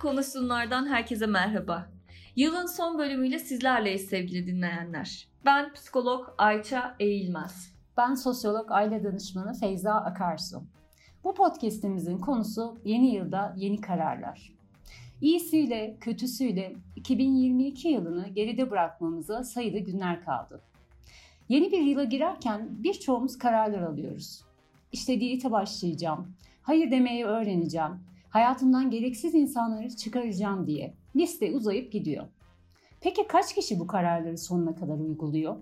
Konuşsunlardan herkese merhaba. Yılın son bölümüyle sizlerleyiz sevgili dinleyenler. Ben psikolog Ayça Eğilmez. Ben sosyolog aile danışmanı Feyza Akarsu. Bu podcast'imizin konusu yeni yılda yeni kararlar. İyisiyle, kötüsüyle 2022 yılını geride bırakmamıza sayıda günler kaldı. Yeni bir yıla girerken birçoğumuz kararlar alıyoruz. İşte diyete başlayacağım, hayır demeyi öğreneceğim, hayatımdan gereksiz insanları çıkaracağım diye liste uzayıp gidiyor. Peki kaç kişi bu kararları sonuna kadar uyguluyor?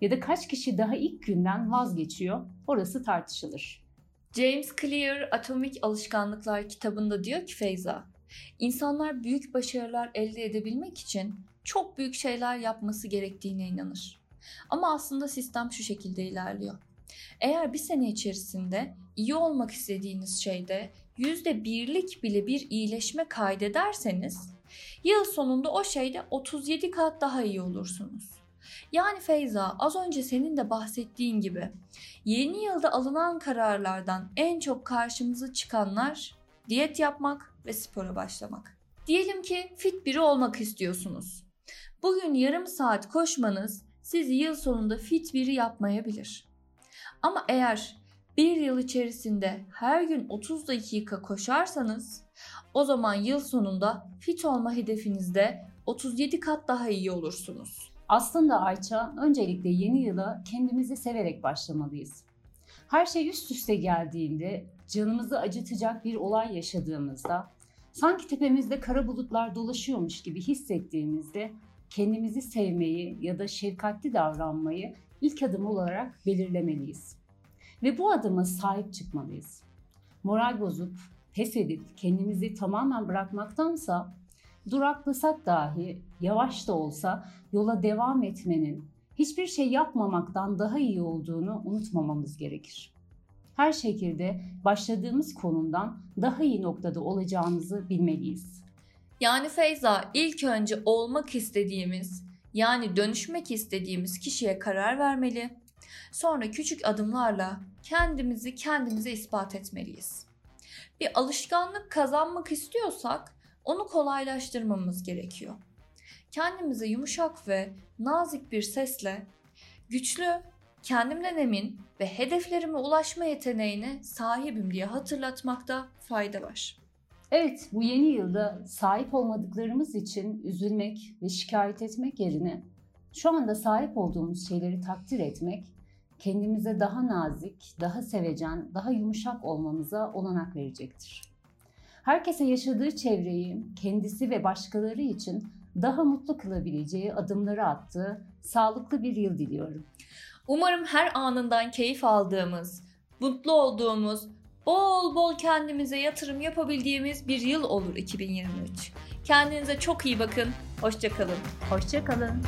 Ya da kaç kişi daha ilk günden vazgeçiyor? Orası tartışılır. James Clear Atomik Alışkanlıklar kitabında diyor ki Feyza, insanlar büyük başarılar elde edebilmek için çok büyük şeyler yapması gerektiğine inanır. Ama aslında sistem şu şekilde ilerliyor. Eğer bir sene içerisinde iyi olmak istediğiniz şeyde yüzde birlik bile bir iyileşme kaydederseniz yıl sonunda o şeyde 37 kat daha iyi olursunuz. Yani Feyza az önce senin de bahsettiğin gibi yeni yılda alınan kararlardan en çok karşımıza çıkanlar diyet yapmak ve spora başlamak. Diyelim ki fit biri olmak istiyorsunuz. Bugün yarım saat koşmanız sizi yıl sonunda fit biri yapmayabilir. Ama eğer bir yıl içerisinde her gün 30 dakika koşarsanız o zaman yıl sonunda fit olma hedefinizde 37 kat daha iyi olursunuz. Aslında Ayça öncelikle yeni yıla kendimizi severek başlamalıyız. Her şey üst üste geldiğinde, canımızı acıtacak bir olay yaşadığımızda, sanki tepemizde kara bulutlar dolaşıyormuş gibi hissettiğimizde kendimizi sevmeyi ya da şefkatli davranmayı ilk adım olarak belirlemeliyiz. Ve bu adıma sahip çıkmalıyız. Moral bozup, pes edip kendimizi tamamen bırakmaktansa duraklasak dahi yavaş da olsa yola devam etmenin hiçbir şey yapmamaktan daha iyi olduğunu unutmamamız gerekir. Her şekilde başladığımız konumdan daha iyi noktada olacağımızı bilmeliyiz. Yani Feyza ilk önce olmak istediğimiz yani dönüşmek istediğimiz kişiye karar vermeli. Sonra küçük adımlarla kendimizi kendimize ispat etmeliyiz. Bir alışkanlık kazanmak istiyorsak onu kolaylaştırmamız gerekiyor. Kendimize yumuşak ve nazik bir sesle güçlü, kendimden emin ve hedeflerime ulaşma yeteneğine sahibim diye hatırlatmakta fayda var. Evet, bu yeni yılda sahip olmadıklarımız için üzülmek ve şikayet etmek yerine şu anda sahip olduğumuz şeyleri takdir etmek, kendimize daha nazik, daha sevecen, daha yumuşak olmamıza olanak verecektir. Herkese yaşadığı çevreyi kendisi ve başkaları için daha mutlu kılabileceği adımları attığı sağlıklı bir yıl diliyorum. Umarım her anından keyif aldığımız, mutlu olduğumuz, bol bol kendimize yatırım yapabildiğimiz bir yıl olur 2023. Kendinize çok iyi bakın. Hoşçakalın. Hoşçakalın.